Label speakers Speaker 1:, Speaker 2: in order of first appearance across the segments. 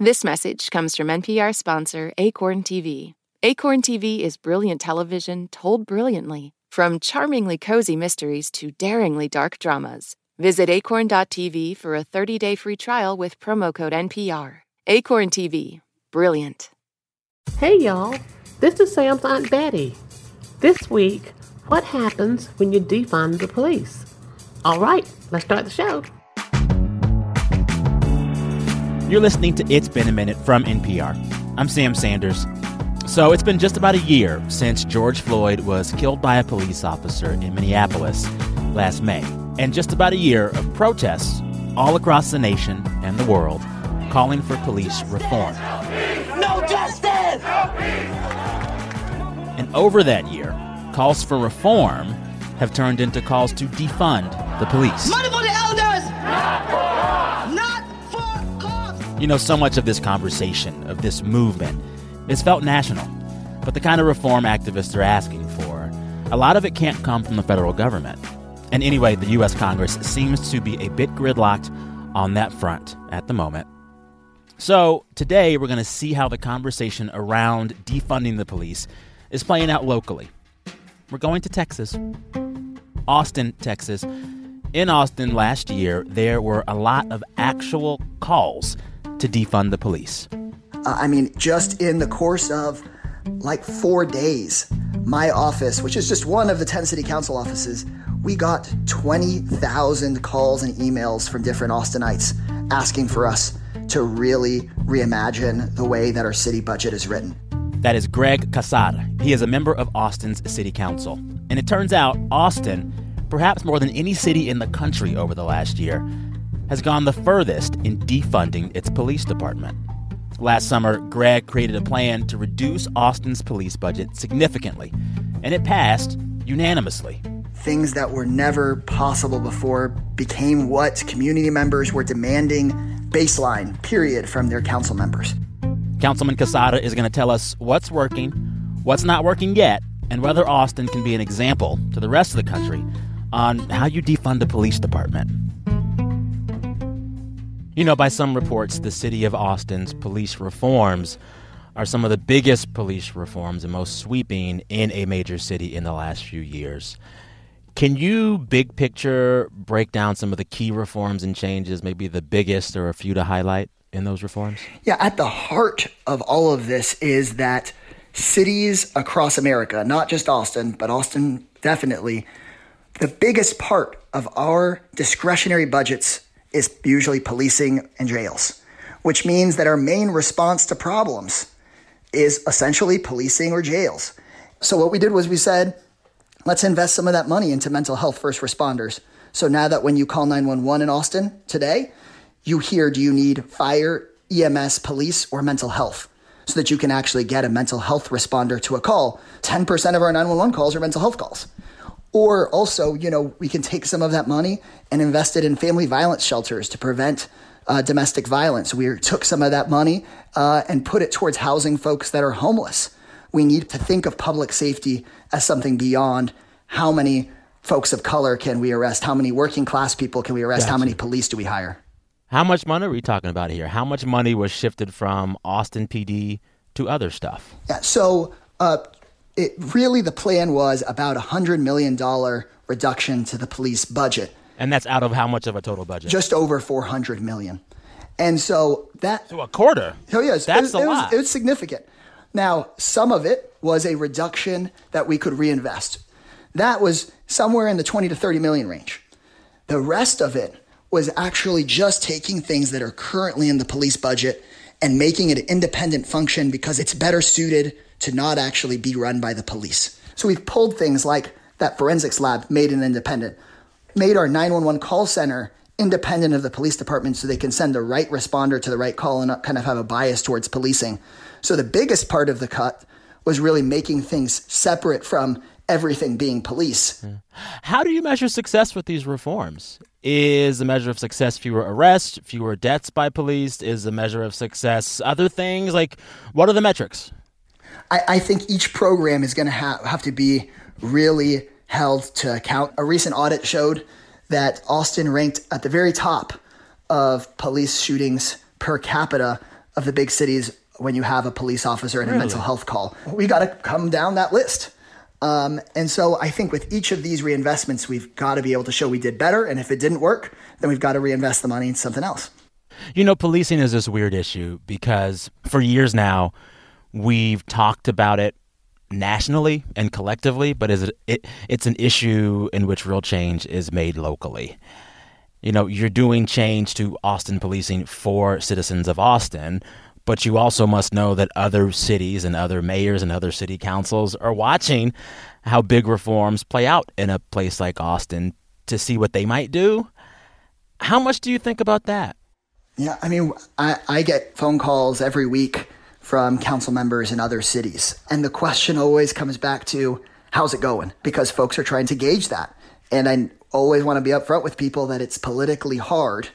Speaker 1: This message comes from NPR sponsor Acorn TV. Acorn TV is brilliant television told brilliantly, from charmingly cozy mysteries to daringly dark dramas. Visit acorn.tv for a 30 day free trial with promo code NPR. Acorn TV, brilliant.
Speaker 2: Hey y'all, this is Sam's Aunt Betty. This week, what happens when you defund the police? All right, let's start the show.
Speaker 3: You're listening to It's Been a Minute from NPR. I'm Sam Sanders. So, it's been just about a year since George Floyd was killed by a police officer in Minneapolis last May. And just about a year of protests all across the nation and the world calling for police reform.
Speaker 4: No justice!
Speaker 3: And over that year, calls for reform have turned into calls to defund the police.
Speaker 4: Money for the elders!
Speaker 3: You know, so much of this conversation, of this movement, is felt national. But the kind of reform activists are asking for, a lot of it can't come from the federal government. And anyway, the U.S. Congress seems to be a bit gridlocked on that front at the moment. So today, we're going to see how the conversation around defunding the police is playing out locally. We're going to Texas, Austin, Texas. In Austin last year, there were a lot of actual calls to defund the police.
Speaker 5: Uh, I mean, just in the course of like four days, my office, which is just one of the 10 city council offices, we got 20,000 calls and emails from different Austinites asking for us to really reimagine the way that our city budget is written.
Speaker 3: That is Greg Casar. He is a member of Austin's city council. And it turns out Austin, perhaps more than any city in the country over the last year, has gone the furthest in defunding its police department. Last summer, Greg created a plan to reduce Austin's police budget significantly, and it passed unanimously.
Speaker 5: Things that were never possible before became what community members were demanding baseline, period, from their council members.
Speaker 3: Councilman Casar is going to tell us what's working, what's not working yet, and whether Austin can be an example to the rest of the country on how you defund a police department. You know, by some reports, the city of Austin's police reforms are some of the biggest police reforms and most sweeping in a major city in the last few years. Can you, big picture, break down some of the key reforms and changes, maybe the biggest or a few to highlight in those reforms?
Speaker 5: Yeah, at the heart of all of this is that cities across America, not just Austin, but Austin definitely, the biggest part of our discretionary budgets is usually policing and jails, which means that our main response to problems is essentially policing or jails. So, what we did was we said, let's invest some of that money into mental health first responders. So, now that when you call 911 in Austin today, you hear do you need fire, EMS, police, or mental health? So that you can actually get a mental health responder to a call. 10% of our 911 calls are mental health calls. Or also, you know, we can take some of that money and invest it in family violence shelters to prevent uh, domestic violence. We took some of that money uh, and put it towards housing folks that are homeless. We need to think of public safety as something beyond how many folks of color can we arrest, how many working class people can we arrest,
Speaker 3: Gotcha.
Speaker 5: how many police do we hire.
Speaker 3: How much money are we talking about here? How much money was shifted from Austin PD to other stuff?
Speaker 5: Yeah, so uh, it really the plan was about a hundred million dollar reduction to the police budget,
Speaker 3: And that's out of how much of a total budget?
Speaker 5: just over four hundred million, and so that
Speaker 3: so a quarter.
Speaker 5: Oh yes,
Speaker 3: That's
Speaker 5: it
Speaker 3: a
Speaker 5: it was-
Speaker 3: lot.
Speaker 5: it was significant. Now, some of it was a reduction that we could reinvest. That was somewhere in the 20 to 30 million range. The rest of it was actually just taking things that are currently in the police budget and making it an independent function because it's better suited to not actually be run by the police. So we've pulled things like that forensics lab made an independent, made our 911 call center independent of the police department so they can send the right responder to the right call and not kind of have a bias towards policing. So the biggest part of the cut was really making things separate from everything being police. Hmm.
Speaker 3: How do you measure success with these reforms? Is the measure of success fewer arrests, fewer deaths by police? Is the measure of success other things? Like, what are the metrics?
Speaker 5: I, I think each program is going to ha- have to be really held to account. A recent audit showed that Austin ranked at the very top of police shootings per capita of the big cities when you have a police officer and a mental health call. We got to come down that list. Um, and so I think with each of these reinvestments, we've got to be able to show we did better. And if it didn't work, then we've got to reinvest the money in something else.
Speaker 3: You know, policing is this weird issue because for years now, we've talked about it nationally and collectively, but is it, it it's an issue in which real change is made locally. You know, you're doing change to Austin policing for citizens of Austin, but you also must know that other cities and other mayors and other city councils are watching how big reforms play out in a place like Austin to see what they might do. How much do you think about that?
Speaker 5: Yeah, I mean, I, I get phone calls every week from council members in other cities. And the question always comes back to how's it going? Because folks are trying to gauge that. And I always want to be upfront with people that it's politically hard,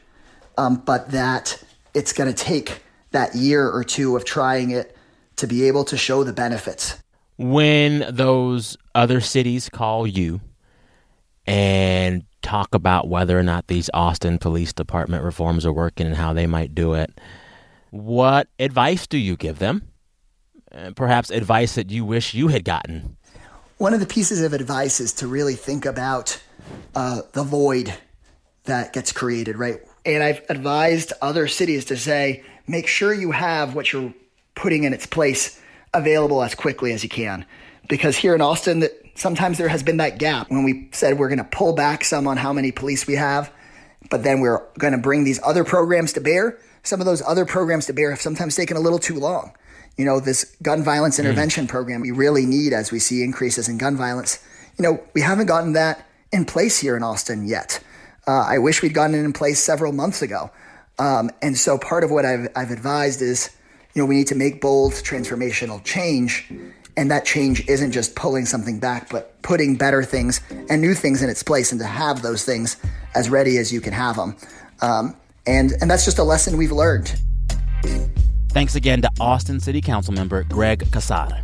Speaker 5: um, but that it's going to take that year or two of trying it to be able to show the benefits.
Speaker 3: When those other cities call you and talk about whether or not these Austin Police Department reforms are working and how they might do it, what advice do you give them? perhaps advice that you wish you had gotten.
Speaker 5: One of the pieces of advice is to really think about uh, the void that gets created, right? And I've advised other cities to say, make sure you have what you're putting in its place available as quickly as you can. Because here in Austin, that sometimes there has been that gap when we said we're going to pull back some on how many police we have, but then we're going to bring these other programs to bear. Some of those other programs to bear have sometimes taken a little too long. You know, this gun violence intervention mm. program we really need as we see increases in gun violence. You know, we haven't gotten that in place here in Austin yet. Uh, I wish we'd gotten it in place several months ago. Um, and so part of what I've, I've advised is, you know, we need to make bold transformational change. And that change isn't just pulling something back, but putting better things and new things in its place and to have those things as ready as you can have them. Um, and, and that's just a lesson we've learned.
Speaker 3: Thanks again to Austin City Council member Greg Casar.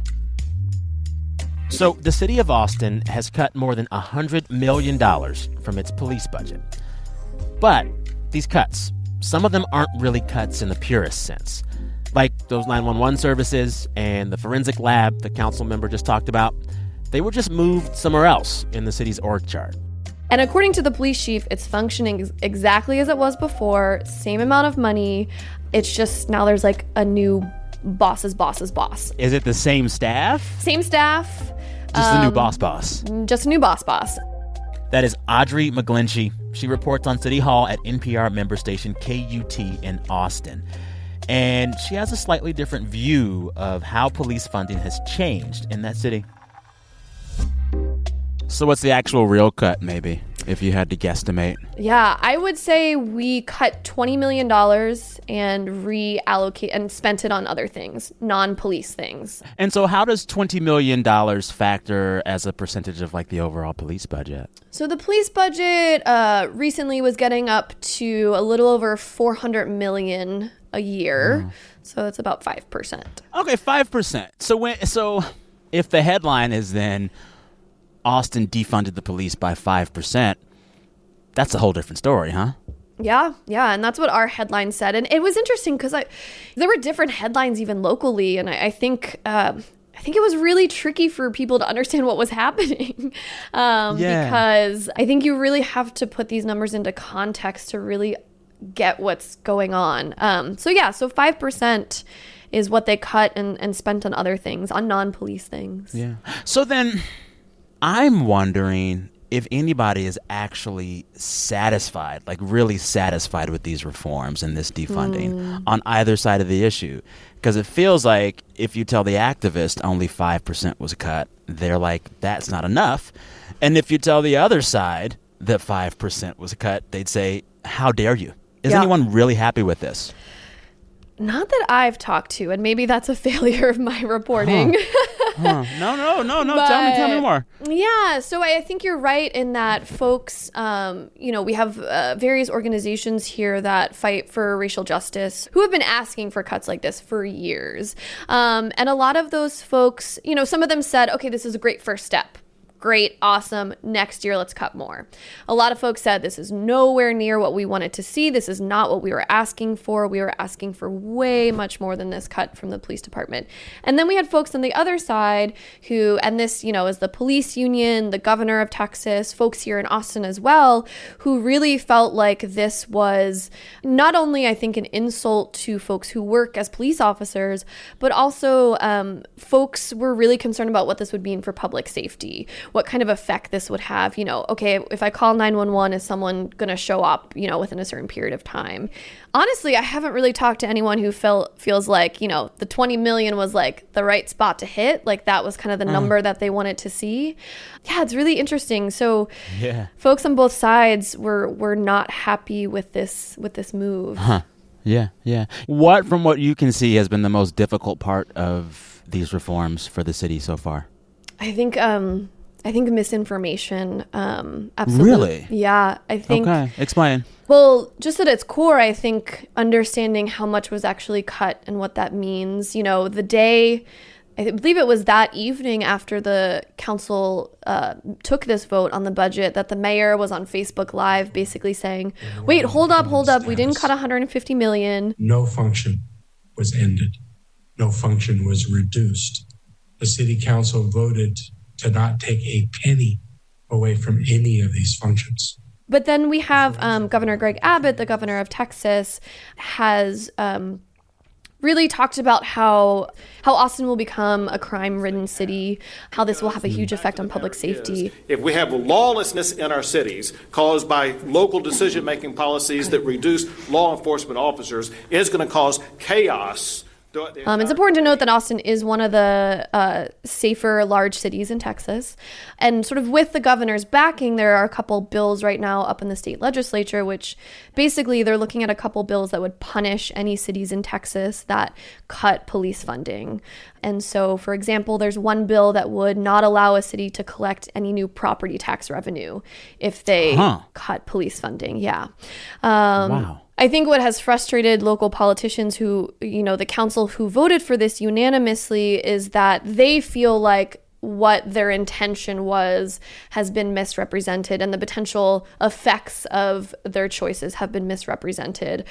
Speaker 3: So, the city of Austin has cut more than $100 million from its police budget. But these cuts some of them aren't really cuts in the purest sense. Like those 911 services and the forensic lab the council member just talked about, they were just moved somewhere else in the city's org chart.
Speaker 6: And according to the police chief, it's functioning exactly as it was before, same amount of money. It's just now there's like a new boss's boss's boss.
Speaker 3: Is it the same staff?
Speaker 6: Same staff.
Speaker 3: Just um, the new um, boss boss.
Speaker 6: Just a new boss boss.
Speaker 3: That is Audrey McGlinchy. She reports on City Hall at NPR member station KUT in Austin. And she has a slightly different view of how police funding has changed in that city. So, what's the actual real cut, maybe, if you had to guesstimate?
Speaker 6: Yeah, I would say we cut $20 million and reallocate and spent it on other things, non police things.
Speaker 3: And so, how does $20 million factor as a percentage of like the overall police budget?
Speaker 6: So, the police budget uh, recently was getting up to a little over 400 million a year. Mm. So, it's about 5%.
Speaker 3: Okay, 5%. So, when, so if the headline is then, Austin defunded the police by 5%, that's a whole different story, huh?
Speaker 6: Yeah, yeah, and that's what our headline said, and it was interesting because I, there were different headlines even locally, and I, I think uh, I think it was really tricky for people to understand what was happening, um, yeah. because I think you really have to put these numbers into context to really get what's going on. Um, so yeah, so five percent is what they cut and, and spent on other things, on non-police things.
Speaker 3: Yeah. So then I'm wondering if anybody is actually satisfied, like really satisfied with these reforms and this defunding mm. on either side of the issue. Because it feels like if you tell the activist only 5% was cut, they're like, that's not enough. And if you tell the other side that 5% was cut, they'd say, how dare you? Is yeah. anyone really happy with this?
Speaker 6: Not that I've talked to, and maybe that's a failure of my reporting.
Speaker 3: Huh. huh. No, no, no, no. But, tell me, tell me more.
Speaker 6: Yeah, so I, I think you're right in that folks, um, you know, we have uh, various organizations here that fight for racial justice who have been asking for cuts like this for years. Um, and a lot of those folks, you know, some of them said, okay, this is a great first step great, awesome. Next year, let's cut more. A lot of folks said this is nowhere near what we wanted to see. This is not what we were asking for. We were asking for way much more than this cut from the police department. And then we had folks on the other side who, and this, you know, is the police union, the governor of Texas, folks here in Austin as well, who really felt like this was not only, I think, an insult to folks who work as police officers, but also um, folks were really concerned about what this would mean for public safety what kind of effect this would have. You know, okay, if I call 911, is someone going to show up, you know, within a certain period of time? Honestly, I haven't really talked to anyone who felt feels like, you know, the 20 million was like the right spot to hit. Like that was kind of the mm. number that they wanted to see. Yeah, it's really interesting. So, yeah. folks on both sides were were not happy with this with this move.
Speaker 3: Huh. Yeah, yeah. What from what you can see has been the most difficult part of these reforms for the city so far?
Speaker 6: I think um I think misinformation. Um, absolutely.
Speaker 3: Really?
Speaker 6: Yeah, I think.
Speaker 3: Okay, explain.
Speaker 6: Well, just at its core, I think understanding how much was actually cut and what that means. You know, the day, I believe it was that evening after the council uh, took this vote on the budget, that the mayor was on Facebook Live, basically saying, "Wait, hold up, hold up. We didn't cut 150 million.
Speaker 7: No function was ended. No function was reduced. The city council voted." To not take a penny away from any of these functions.
Speaker 6: But then we have um, Governor Greg Abbott, the governor of Texas, has um, really talked about how how Austin will become a crime-ridden city, how this will have a huge effect on public safety.
Speaker 8: If we have lawlessness in our cities caused by local decision-making policies that reduce law enforcement officers, it's going to cause chaos
Speaker 6: um, it's important to note that Austin is one of the uh, safer large cities in Texas. And sort of with the governor's backing, there are a couple bills right now up in the state legislature, which basically they're looking at a couple bills that would punish any cities in Texas that cut police funding. And so, for example, there's one bill that would not allow a city to collect any new property tax revenue if they huh. cut police funding. Yeah.
Speaker 3: Um, wow.
Speaker 6: I think what has frustrated local politicians who, you know, the council who voted for this unanimously is that they feel like what their intention was has been misrepresented and the potential effects of their choices have been misrepresented.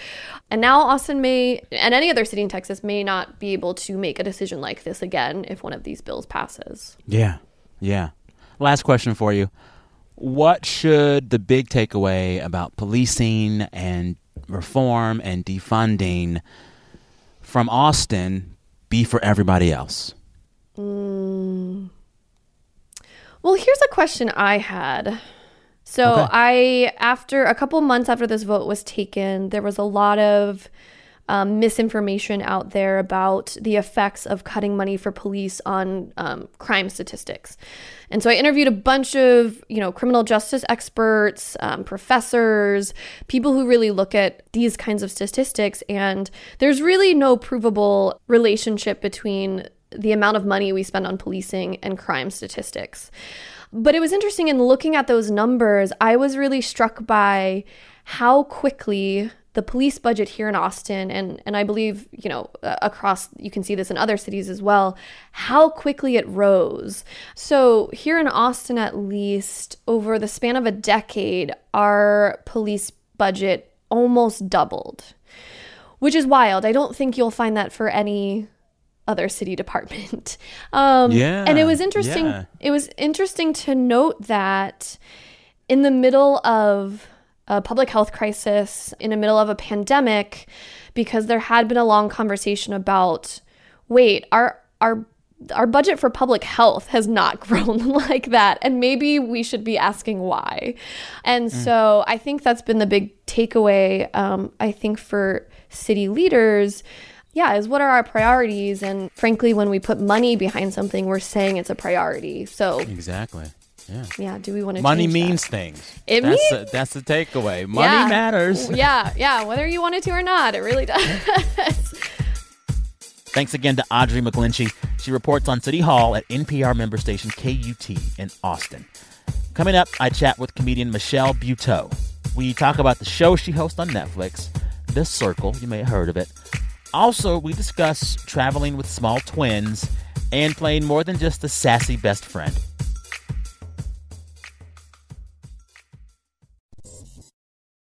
Speaker 6: And now Austin may, and any other city in Texas, may not be able to make a decision like this again if one of these bills passes.
Speaker 3: Yeah. Yeah. Last question for you. What should the big takeaway about policing and reform and defunding from Austin be for everybody else?
Speaker 6: Mm. Well, here's a question I had. So okay. I, after a couple months after this vote was taken, there was a lot of um, misinformation out there about the effects of cutting money for police on um, crime statistics. And so I interviewed a bunch of, you know, criminal justice experts, um, professors, people who really look at these kinds of statistics. And there's really no provable relationship between the amount of money we spend on policing and crime statistics. But it was interesting in looking at those numbers, I was really struck by how quickly the police budget here in Austin and and I believe you know across you can see this in other cities as well how quickly it rose. So here in Austin at least over the span of a decade our police budget almost doubled which is wild. I don't think you'll find that for any other city department.
Speaker 3: Um yeah
Speaker 6: and it was interesting yeah. it was interesting to note that in the middle of a public health crisis in the middle of a pandemic because there had been a long conversation about wait, our our our budget for public health has not grown like that. And maybe we should be asking why. And mm. so i think that's been the big takeaway um, i think for city leaders yeah is what are our priorities? And frankly when we put money behind something we're saying it's a priority. So
Speaker 3: exactly yeah.
Speaker 6: Yeah. Do we want to?
Speaker 3: Money means
Speaker 6: that?
Speaker 3: things.
Speaker 6: It
Speaker 3: that's
Speaker 6: means.
Speaker 3: A, that's the takeaway. Money yeah. matters.
Speaker 6: Yeah. Yeah. Whether you want it to or not, it really does.
Speaker 3: Thanks again to Audrey McGlinchy. She reports on City Hall at NPR member station KUT in Austin. Coming up, I chat with comedian Michelle Buteau. We talk about the show she hosts on Netflix, The Circle. You may have heard of it. Also, we discuss traveling with small twins and playing more than just a sassy best friend.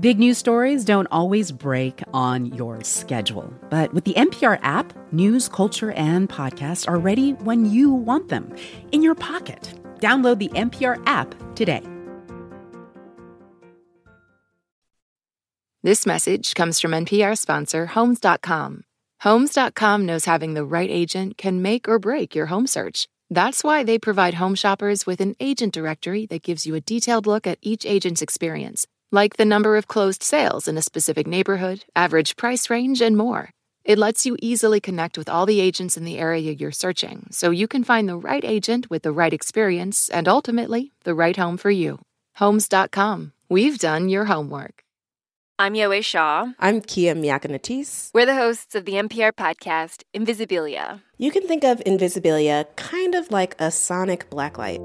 Speaker 9: Big news stories don't always break on your schedule, but with the NPR app, news, culture, and podcasts are ready when you want them in your pocket. Download the NPR app today.
Speaker 1: This message comes from NPR sponsor Homes.com. Homes.com knows having the right agent can make or break your home search. That's why they provide home shoppers with an agent directory that gives you a detailed look at each agent's experience like the number of closed sales in a specific neighborhood, average price range, and more. It lets you easily connect with all the agents in the area you're searching so you can find the right agent with the right experience and ultimately the right home for you. Homes.com. We've done your homework.
Speaker 10: I'm Yowei Shaw.
Speaker 11: I'm Kia Miakka Natisse.
Speaker 10: We're the hosts of the NPR podcast, Invisibilia.
Speaker 11: You can think of Invisibilia kind of like a sonic blacklight.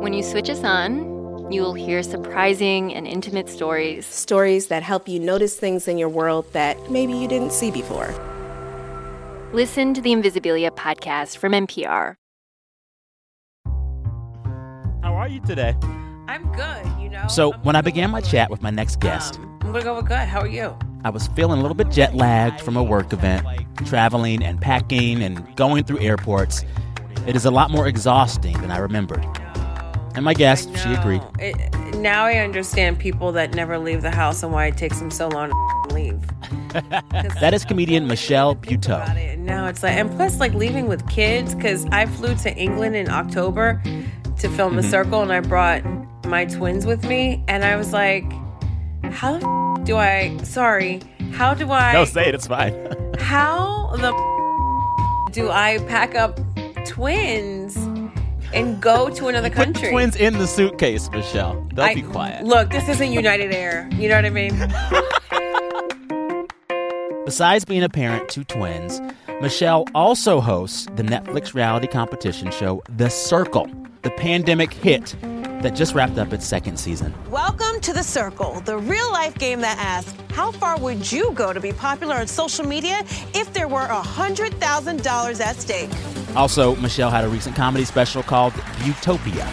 Speaker 10: When you switch us on, you will hear surprising and intimate stories.
Speaker 11: Stories that help you notice things in your world that maybe you didn't see before.
Speaker 10: Listen to the Invisibilia podcast from NPR.
Speaker 3: How are you today?
Speaker 12: I'm good, you know.
Speaker 3: So,
Speaker 12: I'm
Speaker 3: when I began my chat with my next guest,
Speaker 12: um, I'm gonna go with good. How are you?
Speaker 3: I was feeling a little bit jet lagged from a work event, traveling and packing and going through airports. It is a lot more exhausting than I remembered. And my guest, she agreed.
Speaker 12: It, now I understand people that never leave the house and why it takes them so long to leave.
Speaker 3: that is comedian Michelle Buteau.
Speaker 12: It. Now it's like, and plus, like leaving with kids, because I flew to England in October to film The mm-hmm. Circle, and I brought my twins with me, and I was like, how the f- do I, sorry, how do I.
Speaker 3: No, say it, it's fine.
Speaker 12: how the f- do I pack up twins? And go to another country.
Speaker 3: Put twins in the suitcase, Michelle. They'll I, be quiet.
Speaker 12: Look, this isn't United Air. You know what I mean?
Speaker 3: Besides being a parent to twins, Michelle also hosts the Netflix reality competition show The Circle, the pandemic hit that just wrapped up its second season.
Speaker 13: Welcome to The Circle, the real life game that asks how far would you go to be popular on social media if there were $100,000 at stake?
Speaker 3: Also, Michelle had a recent comedy special called Utopia.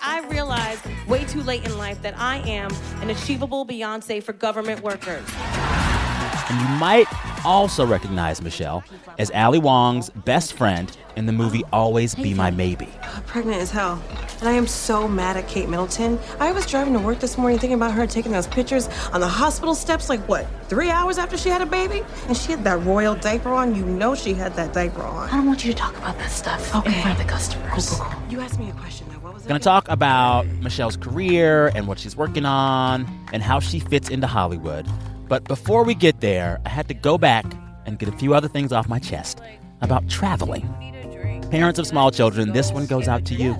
Speaker 13: I realized way too late in life that I am an achievable Beyonce for government workers.
Speaker 3: And you might also recognize Michelle as Ali Wong's best friend in the movie Always Be My Maybe.
Speaker 14: I'm pregnant as hell. And I am so mad at Kate Middleton. I was driving to work this morning thinking about her taking those pictures on the hospital steps, like what, three hours after she had a baby? And she had that royal diaper on. You know she had that diaper on.
Speaker 13: I don't want you to talk about that stuff okay. in front of the customers.
Speaker 14: Cool, cool, cool. You asked me a question, though. What was
Speaker 3: it? Gonna talk about Michelle's career and what she's working on and how she fits into Hollywood. But before we get there, I had to go back and get a few other things off my chest about traveling. Parents of small children, this one goes out to you.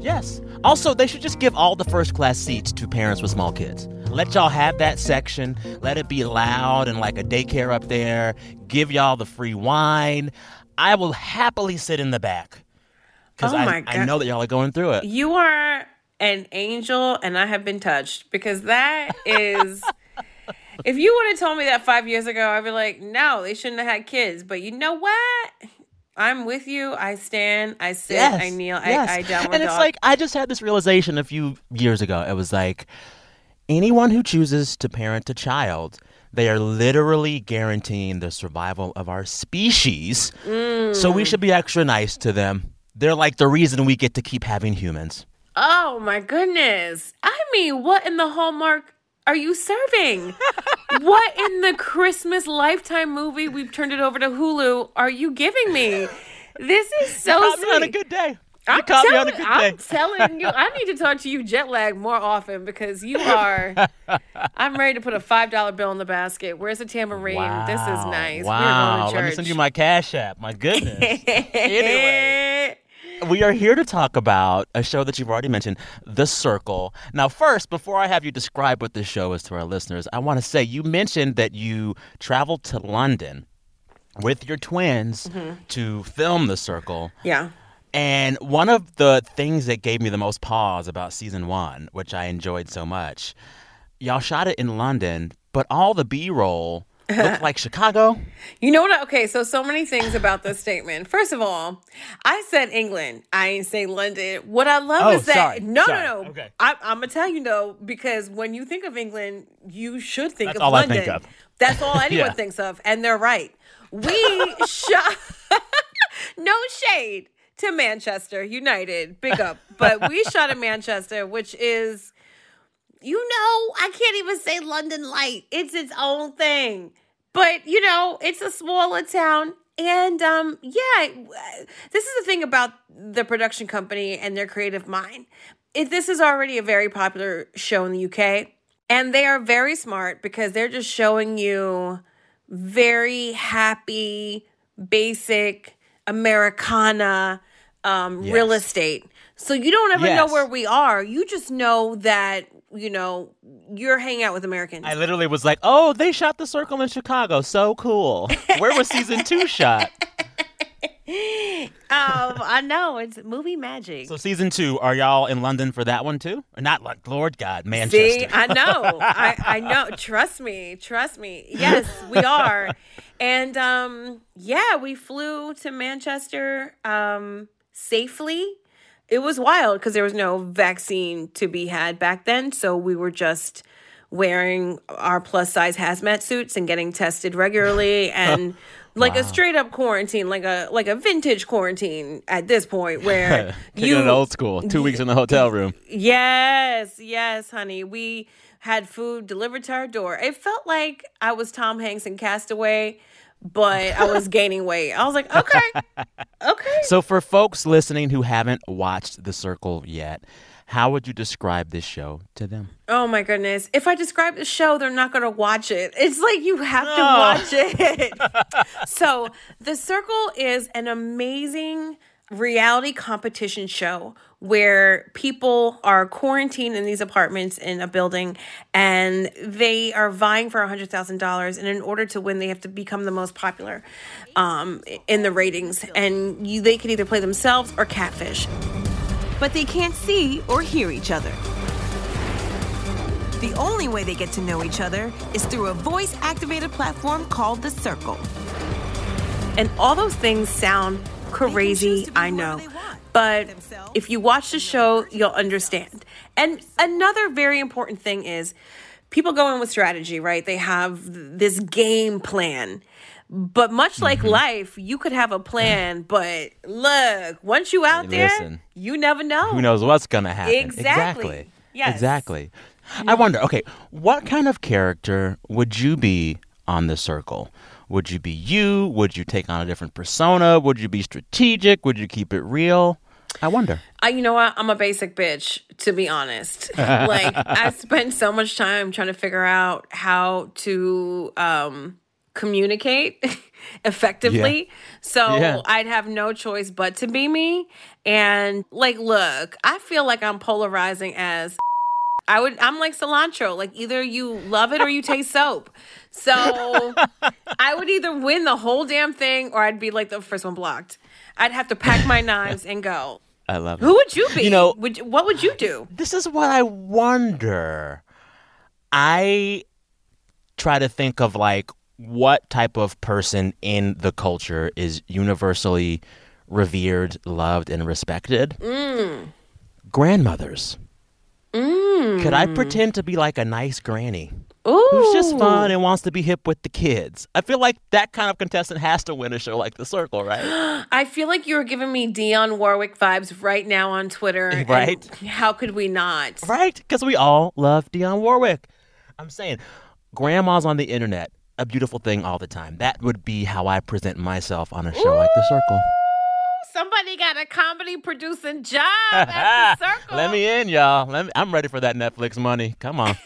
Speaker 3: Yes. Also, they should just give all the first class seats to parents with small kids. Let y'all have that section. Let it be loud and like a daycare up there. Give y'all the free wine. I will happily sit in the back. Because oh I, I know that y'all are going through it.
Speaker 12: You are an angel, and I have been touched because that is. If you would have told me that five years ago, I'd be like, no, they shouldn't have had kids. But you know what? I'm with you. I stand. I sit. Yes, I kneel. Yes. I, I downward
Speaker 3: And it's
Speaker 12: dog.
Speaker 3: like I just had this realization a few years ago. It was like anyone who chooses to parent a child, they are literally guaranteeing the survival of our species. Mm. So we should be extra nice to them. They're like the reason we get to keep having humans.
Speaker 12: Oh my goodness. I mean, what in the hallmark are you serving? what in the Christmas Lifetime movie? We've turned it over to Hulu. Are you giving me? This is so
Speaker 3: you
Speaker 12: sweet.
Speaker 3: on a good day.
Speaker 12: You I'm telling, I'm telling you, I need to talk to you jet lag more often because you are. I'm ready to put a five dollar bill in the basket. Where's the tambourine?
Speaker 3: Wow.
Speaker 12: This is nice.
Speaker 3: Wow. Let me send you my cash app. My goodness. anyway we are here to talk about a show that you've already mentioned, The Circle. Now, first, before I have you describe what this show is to our listeners, I want to say you mentioned that you traveled to London with your twins
Speaker 12: Mhm.
Speaker 3: to film The Circle.
Speaker 12: Yeah.
Speaker 3: And one of the things that gave me the most pause about season one, which I enjoyed so much, y'all shot it in London, but all the B roll looked like Chicago.
Speaker 12: You know what? Okay, so so many things about this statement. First of all, I said England. I ain't say London. What I love
Speaker 3: Oh,
Speaker 12: is that
Speaker 3: sorry,
Speaker 12: no,
Speaker 3: sorry.
Speaker 12: no, no.
Speaker 3: Okay.
Speaker 12: I, I'm gonna tell you no because when you think of England, you should think
Speaker 3: That's
Speaker 12: of
Speaker 3: all I
Speaker 12: London.
Speaker 3: think of.
Speaker 12: That's all anyone
Speaker 3: Yeah.
Speaker 12: thinks of, and they're right. We shot. no shade to Manchester United, big up, but we shot in Manchester, which is you know, I can't even say London Light. It's its own thing. But, you know, it's a smaller town. And um yeah, this is the thing about the production company and their creative mind. If this is already a very popular show in the UK, and they are very smart because they're just showing you very happy, basic Americana um, real estate. So you don't ever know where we are. You just know that, you know, you're hanging out with Americans.
Speaker 3: I literally was like, oh, they shot The Circle in Chicago. So cool. Where was season two shot?
Speaker 12: um, I know. It's movie magic.
Speaker 3: So season two, are y'all in London for that one too? Or not like Lord God, Manchester.
Speaker 12: See, I know. I, I know. Trust me. Trust me. Yes, we are. And um, yeah, we flew to Manchester um, safely. It was wild because there was no vaccine to be had back then. So we were just wearing our plus size hazmat suits and getting tested regularly and like a straight up quarantine, like a like a vintage quarantine at this point where you
Speaker 3: it old school. Two weeks in the hotel room.
Speaker 12: Yes, yes, honey. We had food delivered to our door. It felt like I was Tom Hanks in Castaway, but I was gaining weight. I was like, okay, okay.
Speaker 3: So for folks listening who haven't watched The Circle yet, how would you describe this show to them?
Speaker 12: Oh my goodness. If I describe the show, they're not going to watch it. It's like you have to watch it. so, The Circle is an amazing reality competition show where people are quarantined in these apartments in a building and they are vying for $100,000 and in order to win they have to become the most popular um, in the ratings and you they can either play themselves or catfish.
Speaker 13: but they can't see or hear each other. The only way they get to know each other is through a voice activated platform called The Circle.
Speaker 12: And all those things sound crazy, I know. But if you watch the show, you'll understand. And another very important thing is people go in with strategy, right? They have this game plan. But much like
Speaker 3: Mm-hmm.
Speaker 12: life, you could have a plan, but look, once you out there,
Speaker 3: Listen.
Speaker 12: you never know.
Speaker 3: Who knows what's going to happen?
Speaker 12: Exactly. Yes.
Speaker 3: Exactly. I wonder, okay, what kind of character would you be on The Circle? Would you be you? Would you take on a different persona? Would you be strategic? Would you keep it real? I wonder.
Speaker 12: I, you know what? I'm a basic bitch, to be honest. like I spent so much time trying to figure out how to um, communicate effectively. So
Speaker 15: Yeah.
Speaker 12: I'd have no choice but to be me. And like, look, I feel like I'm polarizing as. I would. I'm like cilantro. Like either you love it or you taste soap. So I would either win the whole damn thing or I'd be like the first one blocked. I'd have to pack my knives and go.
Speaker 3: I love it.
Speaker 12: Who would you be?
Speaker 3: You know,
Speaker 12: would you- what would you do?
Speaker 3: This is what I wonder. I try to think of like what type of person in the culture is universally revered, loved, and respected.
Speaker 12: Mm.
Speaker 3: Grandmothers.
Speaker 12: Mm.
Speaker 3: Could I pretend to be like a nice granny?
Speaker 12: Ooh.
Speaker 3: Who's just fun and wants to be hip with the kids. I feel like that kind of contestant has to win a show like The Circle, right?
Speaker 12: I feel like you're giving me Dionne Warwick vibes right now on Twitter.
Speaker 3: Right.
Speaker 12: How could we not?
Speaker 3: Right? Because we all love Dionne Warwick. I'm saying, grandma's on the internet, a beautiful thing all the time. That would be how I present myself on a show like The Circle.
Speaker 12: Somebody got a comedy producing job at the circle.
Speaker 3: Let me in, y'all. Let me, I'm ready for that Netflix money. Come on.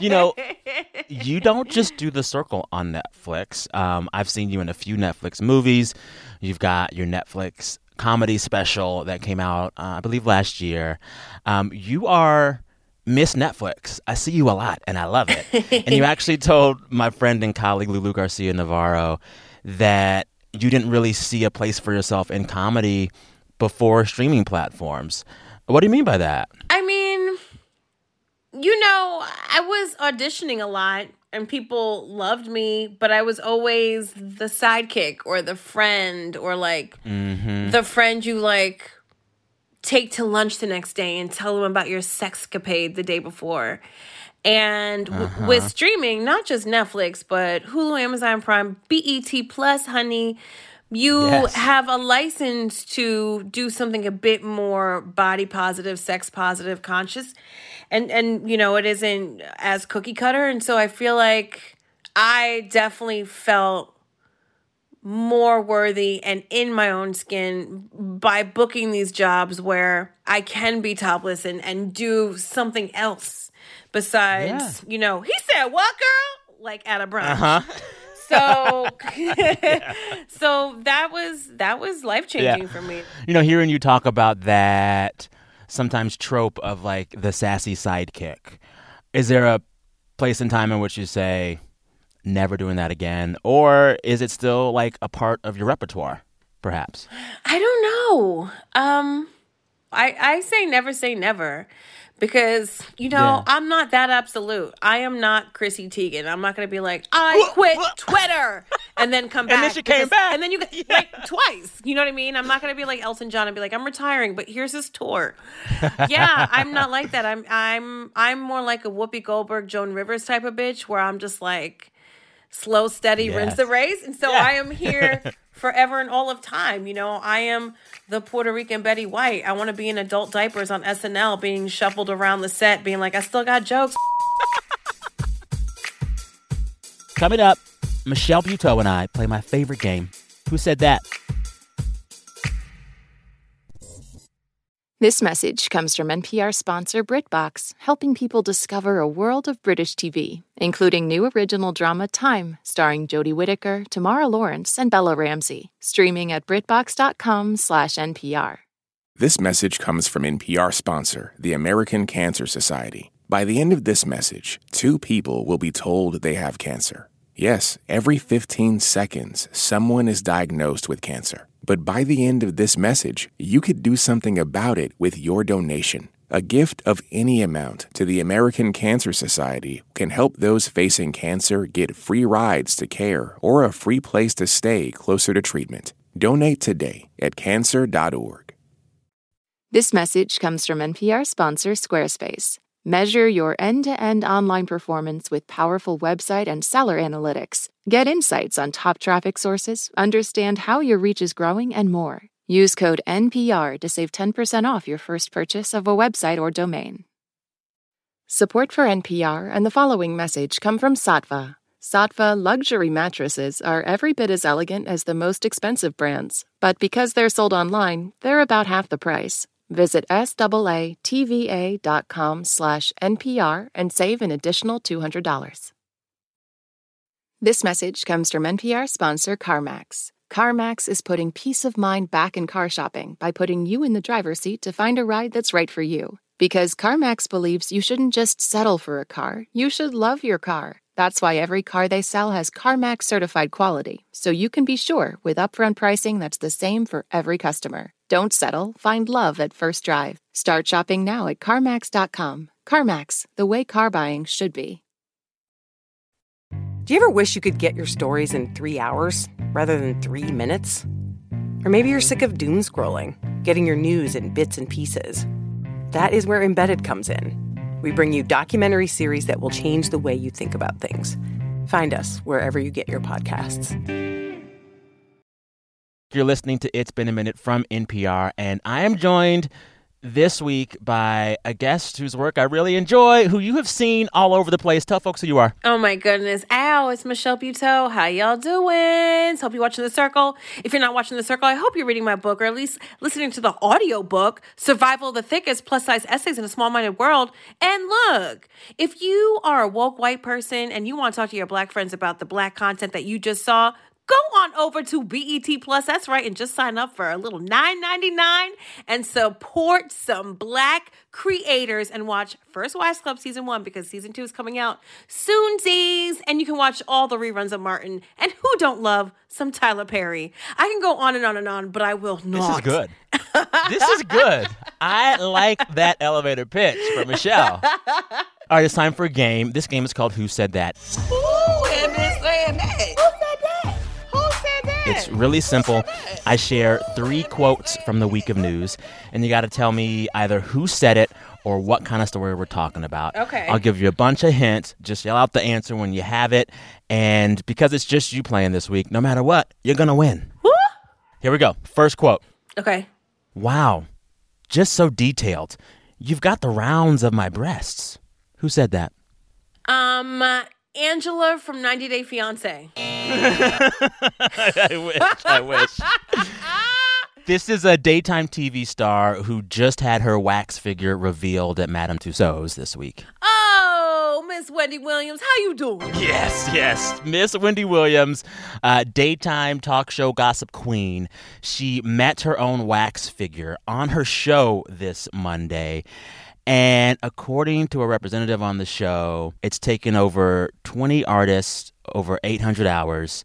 Speaker 3: you know, you don't just do The Circle on Netflix. Um, I've seen you in a few Netflix movies. You've got your Netflix comedy special that came out, uh, I believe, last year. Um, you are Miss Netflix. I see you a lot, and I love it. and you actually told my friend and colleague Lulu Garcia Navarro that you didn't really see a place for yourself in comedy before streaming platforms. What do you mean by that?
Speaker 12: I mean, you know, I was auditioning a lot and people loved me, but I was always the sidekick or the friend or like
Speaker 3: Mm-hmm.
Speaker 12: the friend you like take to lunch the next day and tell them about your sexcapade the day before. And w-
Speaker 3: Uh-huh.
Speaker 12: with streaming, not just Netflix, but Hulu, Amazon Prime, BET Plus, honey, you
Speaker 3: Yes.
Speaker 12: have a license to do something a bit more body positive, sex positive, conscious. And and you know, it isn't as cookie cutter. And so I feel like I definitely felt more worthy and in my own skin by booking these jobs where I can be topless and, and do something else besides, you know, he said, What girl? Like at a brunch.
Speaker 3: Uh-huh.
Speaker 12: So so that was that was life changing
Speaker 3: Yeah.
Speaker 12: for me.
Speaker 3: You know, hearing you talk about that sometimes trope of like the sassy sidekick, is there a place and time in which you say, never doing that again? Or is it still like a part of your repertoire, perhaps?
Speaker 12: I don't know. Um I I say never say never because you know,
Speaker 3: Yeah.
Speaker 12: I'm not that absolute. I am not Chrissy Teigen. I'm not going to be like, "I quit Twitter." And then come
Speaker 3: And
Speaker 12: back.
Speaker 3: then she came back.
Speaker 12: And then you get like twice. You know what I mean? I'm not going to be like Elton John and be like, "I'm retiring, but here's his tour." yeah, I'm not like that. I'm I'm I'm more like a Whoopi Goldberg, Joan Rivers type of bitch where I'm just like slow, steady, rinse
Speaker 3: Yes.
Speaker 12: the race. And so I am here forever and all of time. You know, I am the Puerto Rican Betty White. I want to be in adult diapers on SNL, being shuffled around the set, being like, I still got jokes.
Speaker 3: Coming up, Michelle Buteau and I play my favorite game. Who said that?
Speaker 1: This message comes from NPR sponsor BritBox, helping people discover a world of British TV, including new original drama Time, starring Jodie Whittaker, Tamara Lawrence, and Bella Ramsey, streaming at BritBox.com/NPR.
Speaker 16: This message comes from NPR sponsor, the American Cancer Society. By the end of this message, two people will be told they have cancer. Yes, every 15 seconds, someone is diagnosed with cancer. But by the end of this message, you could do something about it with your donation. A gift of any amount to the American Cancer Society can help those facing cancer get free rides to care or a free place to stay closer to treatment. Donate today at cancer.org.
Speaker 1: This message comes from NPR sponsor Squarespace. Measure your end to end online performance with powerful website and seller analytics. Get insights on top traffic sources, understand how your reach is growing, and more. Use code NPR to save 10% off your first purchase of a website or domain. Support for NPR and the following message come from Saatva. Saatva luxury mattresses are every bit as elegant as the most expensive brands, but because they're sold online, they're about half the price. Visit SAATVA.com slash NPR and save an additional $200. This message comes from NPR sponsor CarMax. CarMax is putting peace of mind back in car shopping by putting you in the driver's seat to find a ride that's right for you. Because CarMax believes you shouldn't just settle for a car, you should love your car. That's why every car they sell has CarMax certified quality, so you can be sure with upfront pricing that's the same for every customer. Don't settle, find love at first drive. Start shopping now at CarMax.com. CarMax, the way car buying should be.
Speaker 15: Do you ever wish you could get your stories in three hours rather than three minutes? Or maybe you're sick of doom scrolling, getting your news in bits and pieces. That is where Embedded comes in. We bring you documentary series that will change the way you think about things. Find us wherever you get your podcasts.
Speaker 3: You're listening to It's Been a Minute from NPR, and I am joined this week by a guest whose work I really enjoy, who you have seen all over the place. Tell folks who you are.
Speaker 12: Oh my goodness. Ow, it's Michelle Buteau. How y'all doing? Hope you're watching The Circle. If you're not watching The Circle, I hope you're reading my book or at least listening to the audio book, Survival of the Thickest Plus Size Essays in a Small Minded World. And look, if you are a woke white person and you want to talk to your black friends about the black content that you just saw, Go on over to BET Plus, that's right, and just sign up for a little $9.99 and support some black creators and watch First Wives Club season one because season two is coming out soon, and you can watch all the reruns of Martin. And who don't love some Tyler Perry? I can go on and on and on, but I will not.
Speaker 3: This is good. this is good. I like that elevator pitch from Michelle. All right, it's time for a game. This game is called Who Said That?
Speaker 4: Who had been saying? Who said that?
Speaker 3: It's really simple. I share three quotes from the week of news, and you got to tell me either who said it or what kind of story we're talking about.
Speaker 12: Okay.
Speaker 3: I'll give you a bunch of hints. Just yell out the answer when you have it. And because it's just you playing this week, no matter what, you're going to win. Here we go. First quote.
Speaker 12: Okay.
Speaker 3: Wow. Just so detailed. You've got the rounds of my breasts. Who said that?
Speaker 12: Um, Angela from 90 Day Fiance.
Speaker 3: I wish. I wish. This is a daytime TV star who just had her wax figure revealed at Madame Tussauds this week.
Speaker 12: Oh, Miss Wendy Williams, how you doing?
Speaker 3: Yes, yes. Miss Wendy Williams, uh, daytime talk show gossip queen. She met her own wax figure on her show this Monday. And according to a representative on the show, it's taken over 20 artists over 800 hours.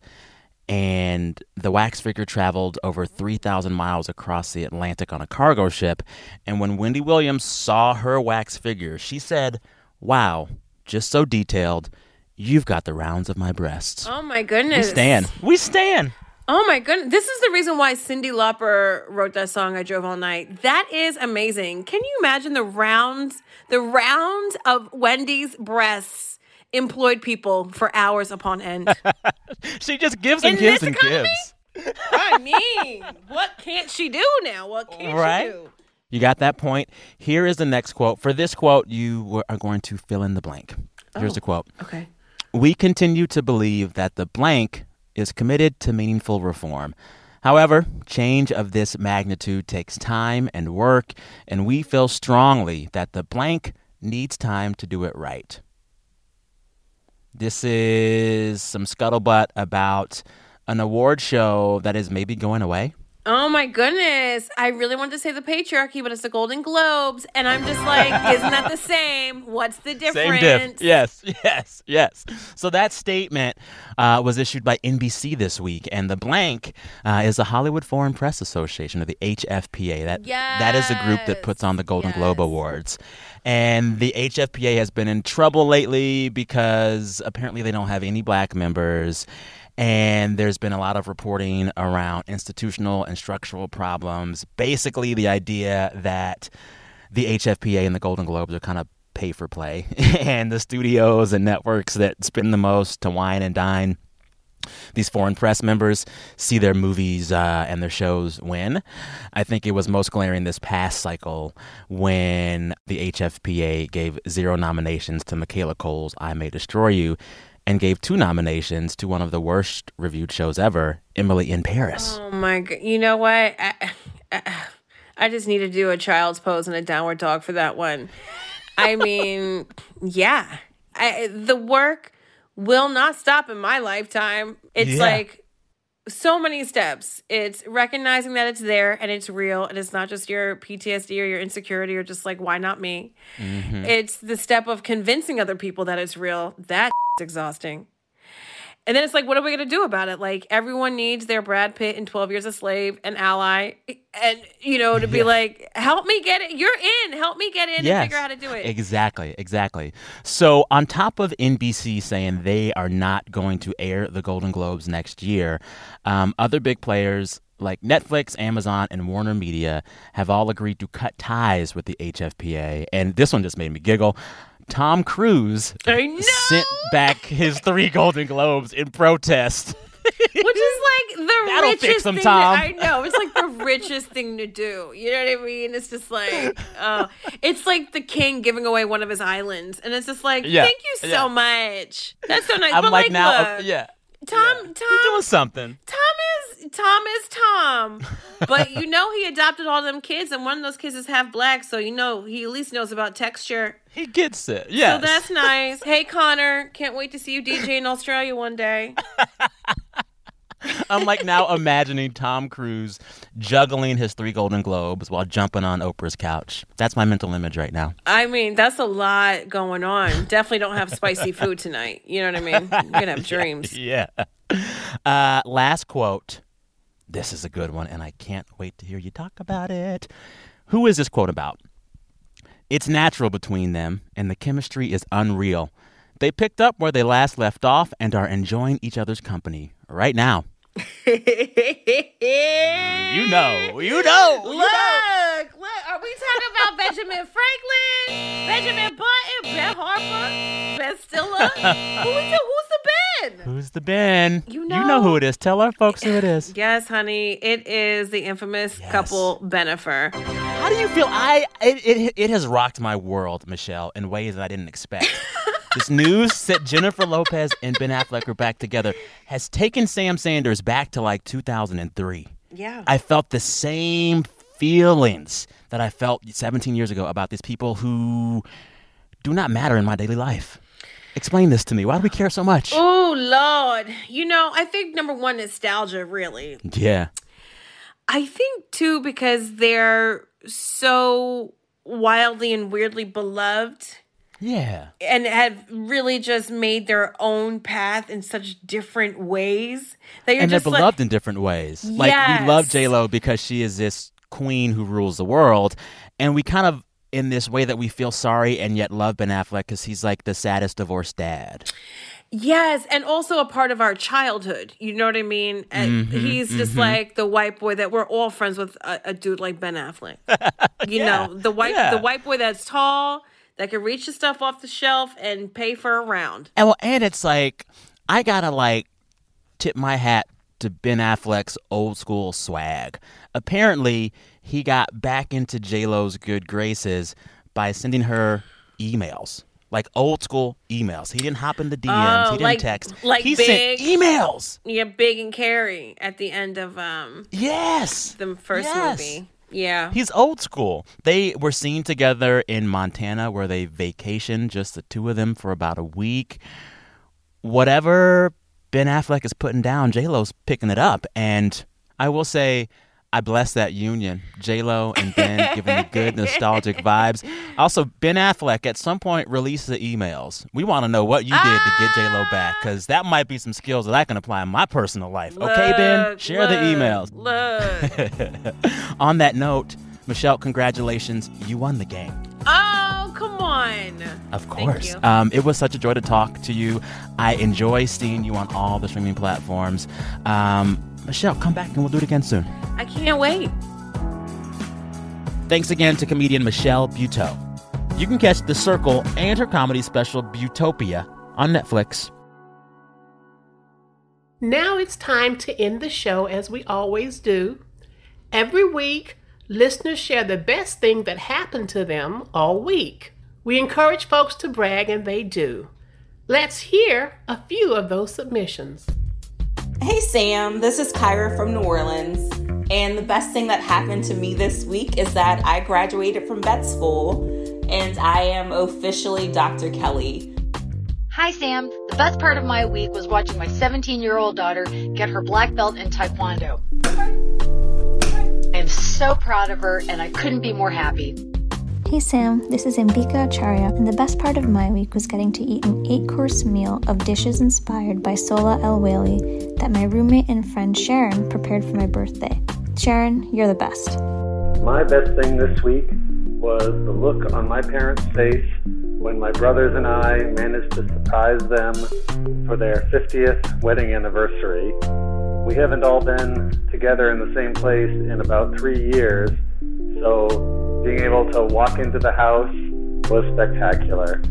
Speaker 3: And the wax figure traveled over 3,000 miles across the Atlantic on a cargo ship. And when Wendy Williams saw her wax figure, she said, Wow, just so detailed. You've got the rounds of my breasts.
Speaker 12: Oh my goodness.
Speaker 3: We stand. We stand.
Speaker 12: Oh my goodness. This is the reason why Cyndi Lauper wrote that song I Drove All Night. That is amazing. Can you imagine the rounds, the rounds of Wendy's breasts employed people for hours upon end?
Speaker 3: She just gives and
Speaker 12: In
Speaker 3: gives and
Speaker 12: economy?
Speaker 3: gives.
Speaker 12: I mean, what can't she do now? What can't
Speaker 3: Right?
Speaker 12: she do?
Speaker 3: You got that point. Here is the next quote. For this quote, you are going to fill in the blank. Here's
Speaker 12: Oh,
Speaker 3: the quote.
Speaker 12: Okay.
Speaker 3: We continue to believe that the blank is committed to meaningful reform. However, change of this magnitude takes time and work, and we feel strongly that the blank needs time to do it right. This is some scuttlebutt about an award show that is maybe going away.
Speaker 12: Oh my goodness. I really wanted to say the patriarchy, but it's the Golden Globes. And I'm just like, isn't that the same? What's the difference?
Speaker 3: Same diff. Yes, yes, yes. So that statement uh, was issued by NBC this week, and the blank uh, is the Hollywood Foreign Press Association, or the HFPA. That that is a group that puts on the Golden Globe Awards. And the HFPA has been in trouble lately because apparently they don't have any black members. And there's been a lot of reporting around institutional and structural problems. Basically, the idea that the HFPA and the Golden Globes are kind of pay for play, and the studios and networks that spend the most to wine and dine these foreign press members see their movies uh, and their shows win. I think it was most glaring this past cycle when the HFPA gave zero nominations to Michaela Coel's I May Destroy You and gave two nominations to one of the worst reviewed shows ever, Emily in Paris.
Speaker 12: Oh my god! You know what? I, I, I just need to do a child's pose and a downward dog for that one. I mean, yeah, I, the work will not stop in my lifetime. It's
Speaker 17: Yeah.
Speaker 12: like so many steps. It's recognizing that it's there and it's real, and it's not just your PTSD or your insecurity or just like why not me.
Speaker 3: Mm-hmm.
Speaker 12: It's the step of convincing other people that it's real. That's exhausting. And then it's like, what are we going to do about it? Like, everyone needs their Brad Pitt in 12 Years a Slave, an ally, and, you know, to be
Speaker 3: Yeah.
Speaker 12: like, help me get it. You're in. Help me get in and figure out how to do it.
Speaker 3: Exactly, exactly. So, on top of NBC saying they are not going to air the Golden Globes next year, um, other big players like Netflix, Amazon, and Warner Media have all agreed to cut ties with the HFPA. And this one just made me giggle. Tom Cruise sent back his three Golden Globes in protest.
Speaker 12: Which is like the
Speaker 3: That'll
Speaker 12: richest
Speaker 3: fix 'em,
Speaker 12: thing.
Speaker 3: Tom.
Speaker 12: To, I know. It's like the richest thing to do. You know what I mean? It's just like, uh, it's like the king giving away one of his islands. And it's just like,
Speaker 3: Yeah,
Speaker 12: thank you so
Speaker 3: yeah.
Speaker 12: much. That's so nice.
Speaker 3: I'm
Speaker 12: but
Speaker 3: like,
Speaker 12: like,
Speaker 3: now,
Speaker 12: look,
Speaker 3: yeah,
Speaker 12: Tom, Tom,
Speaker 3: you're doing something.
Speaker 12: Tom is Tom but you know he adopted all them kids, and one of those kids is half black, so you know he at least knows about texture.
Speaker 3: He gets it. Yeah.
Speaker 12: So that's nice. Hey Connor, can't wait to see you DJ in Australia one day.
Speaker 3: I'm like now imagining Tom Cruise juggling his three Golden Globes while jumping on Oprah's couch. That's my mental image right now.
Speaker 12: I mean, that's a lot going on. Definitely don't have spicy food tonight. You know what I mean? You're gonna have dreams.
Speaker 3: Yeah. Uh, last quote. This is a good one, and I can't wait to hear you talk about it. Who is this quote about? It's natural between them, and the chemistry is unreal. They picked up where they last left off and are enjoying each other's company right now. you know, you know.
Speaker 12: Look, look, are we talking about Benjamin Franklin, Benjamin Button, Ben Harper, Ben Stiller? Who is it? Who's the Ben?
Speaker 3: Who's the Ben?
Speaker 12: You know.
Speaker 3: You know who it is. Tell our folks who it is.
Speaker 12: Yes, honey, it is the infamous couple Bennifer.
Speaker 3: How do you feel? I it, it it has rocked my world, Michelle, in ways that I didn't expect. This news that Jennifer Lopez and Ben Affleck are back together has taken Sam Sanders back to like 2003.
Speaker 12: Yeah.
Speaker 3: I felt the same feelings that I felt 17 years ago about these people who do not matter in my daily life. Explain this to me. Why do we care so much?
Speaker 12: Oh Lord, you know, I think number one, nostalgia. Really,
Speaker 3: Yeah.
Speaker 12: I think too because they're so wildly and weirdly beloved.
Speaker 3: Yeah.
Speaker 12: and have really just made their own path in such different ways that you're
Speaker 3: and they're
Speaker 12: just like,
Speaker 3: beloved in different ways. Like we love
Speaker 12: Yes.
Speaker 3: J Lo because she is this queen who rules the world, and we kind of in this way that we feel sorry and yet love Ben Affleck because he's like the saddest divorced dad.
Speaker 12: yes, and also a part of our childhood. You know what I mean?
Speaker 3: Mhm,
Speaker 12: he's just
Speaker 3: mhm.
Speaker 12: like the white boy that we're all friends with. A, a dude like Ben Affleck. You
Speaker 3: Yeah,
Speaker 12: know, the white
Speaker 3: yeah.
Speaker 12: the white boy that's tall that can reach the stuff off the shelf and pay for a round.
Speaker 3: And well, and it's like I gotta like tip my hat to Ben Affleck's old school swag. Apparently, he got back into J Lo's good graces by sending her emails. Like old school emails. He didn't hop into DMs. he didn't
Speaker 12: Oh, like,
Speaker 3: text.
Speaker 12: Like
Speaker 3: he
Speaker 12: big
Speaker 3: sent emails.
Speaker 12: Yeah, big and Carrie at the end of um
Speaker 3: Yes.
Speaker 12: the first
Speaker 3: Yes.
Speaker 12: movie. Yeah.
Speaker 3: He's old school. They were seen together in Montana where they vacationed, just the two of them for about a week. Whatever Ben Affleck is putting down, J Lo's picking it up. And I will say, I bless that union. J Lo and Ben giving me good nostalgic vibes. Also, Ben Affleck at some point release the emails. We want to know what you did to get J Lo back because that might be some skills that I can apply in my personal life. okay, Ben,
Speaker 12: Look,
Speaker 3: share the emails.
Speaker 12: Look.
Speaker 3: On that note, Michelle, congratulations. You won the game.
Speaker 12: Oh, come on.
Speaker 3: Of course. Um, it was such a joy to talk to you. I enjoy seeing you on all the streaming platforms. Um, Michelle, come back and we'll do it again soon.
Speaker 12: I can't wait.
Speaker 3: Thanks again to comedian Michelle Buteau. You can catch The Circle and her comedy special Buteaupia on Netflix.
Speaker 2: Now it's time to end the show as we always do. Every week, listeners share the best thing that happened to them all week. We encourage folks to brag, and they do. Let's hear a few of those submissions.
Speaker 17: Hey Sam, this is Kyra from New Orleans. And the best thing that happened to me this week is that I graduated from vet school and I am officially Dr. Kelly.
Speaker 18: Hi, Sam. The best part of my week was watching my 17 year old daughter get her black belt in Taekwondo. I am so proud of her, and I couldn't be more happy.
Speaker 19: Hey Sam, this is Ambika Acharya, and the best part of my week was getting to eat an eight course meal of dishes inspired by Sohla El-Waylly that my roommate and friend Sharon prepared for my birthday. Sharon, you're the best.
Speaker 20: My best thing this week was the look on my parents' face when my brothers and I managed to surprise them for their 50th wedding anniversary. We haven't all been together in the same place in about three years, so being able to walk into the house was spectacular.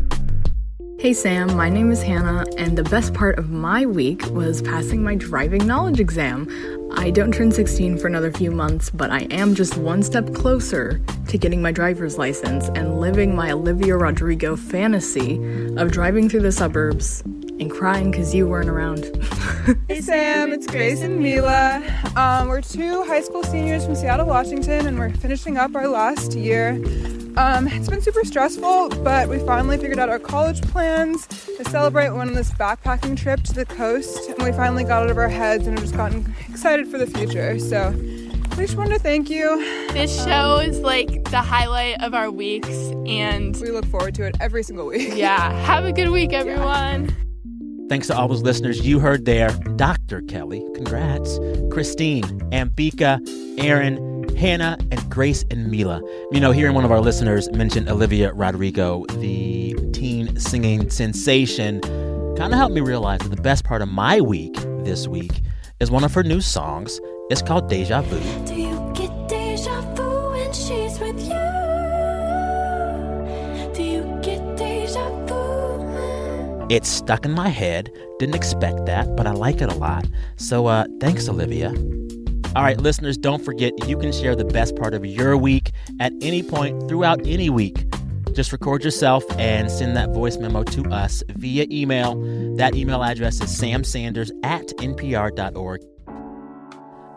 Speaker 21: Hey Sam, my name is Hannah, and the best part of my week was passing my driving knowledge exam. I don't turn 16 for another few months, but I am just one step closer to getting my driver's license and living my Olivia Rodrigo fantasy of driving through the suburbs and crying because you weren't around.
Speaker 22: Hey Sam, it's Grace and Mila. Um, we're two high school seniors from Seattle, Washington, and we're finishing up our last year Um, it's been super stressful, but we finally figured out our college plans to celebrate. We went on this backpacking trip to the coast, and we finally got out of our heads and have just gotten excited for the future. So we just wanted to thank you.
Speaker 23: This show is like the highlight of our weeks, and
Speaker 22: we look forward to it every single week.
Speaker 23: Yeah. Have a good week, everyone. Yeah.
Speaker 3: Thanks to all those listeners you heard there. Dr. Kelly, congrats. Christine, Ambika, Aaron, Hannah, and Grace and Mila. You know, hearing one of our listeners mention Olivia Rodrigo, the teen singing sensation, kind of helped me realize that the best part of my week this week is one of her new songs. It's called Deja Vu. It's stuck in my head. Didn't expect that, but I like it a lot. So uh, thanks, Olivia. All right, listeners, don't forget you can share the best part of your week at any point throughout any week. Just record yourself and send that voice memo to us via email. That email address is samsanders at npr.org.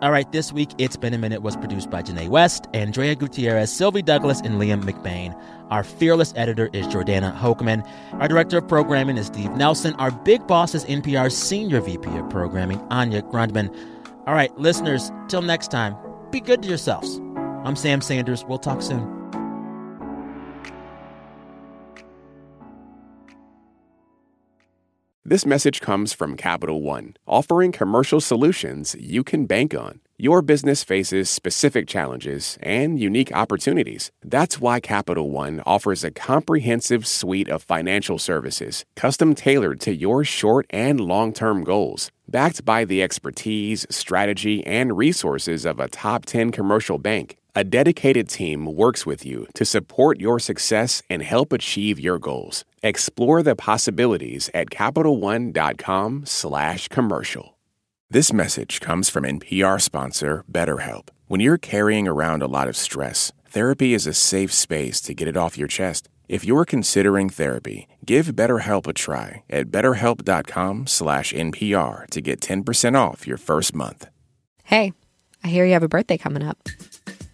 Speaker 3: All right, this week, It's Been a Minute was produced by Janae West, Andrea Gutierrez, Sylvie Douglis, and Liam McBain. Our fearless editor is Jordana Hochman. Our director of programming is Steve Nelson. Our big boss is NPR's senior VP of programming, Anya Grundmann. All right, listeners, till next time, be good to yourselves. I'm Sam Sanders. We'll talk soon.
Speaker 16: This message comes from Capital One, offering commercial solutions you can bank on. Your business faces specific challenges and unique opportunities. That's why Capital One offers a comprehensive suite of financial services, custom tailored to your short and long term goals. Backed by the expertise, strategy, and resources of a top 10 commercial bank, a dedicated team works with you to support your success and help achieve your goals. Explore the possibilities at CapitalOne.com/commercial. This message comes from NPR sponsor BetterHelp. When you're carrying around a lot of stress, therapy is a safe space to get it off your chest. If you're considering therapy, give BetterHelp a try at betterhelp.com/npr to get 10% off your first month.
Speaker 24: Hey, I hear you have a birthday coming up.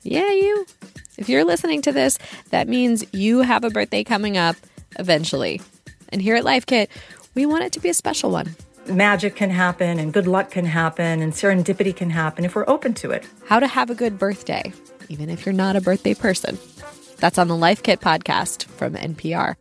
Speaker 24: Yeah, you. If you're listening to this, that means you have a birthday coming up eventually. And here at Life Kit, we want it to be a special one.
Speaker 25: Magic can happen and good luck can happen and serendipity can happen if we're open to it.
Speaker 24: How to have a good birthday, even if you're not a birthday person. That's on the Life Kit podcast from NPR.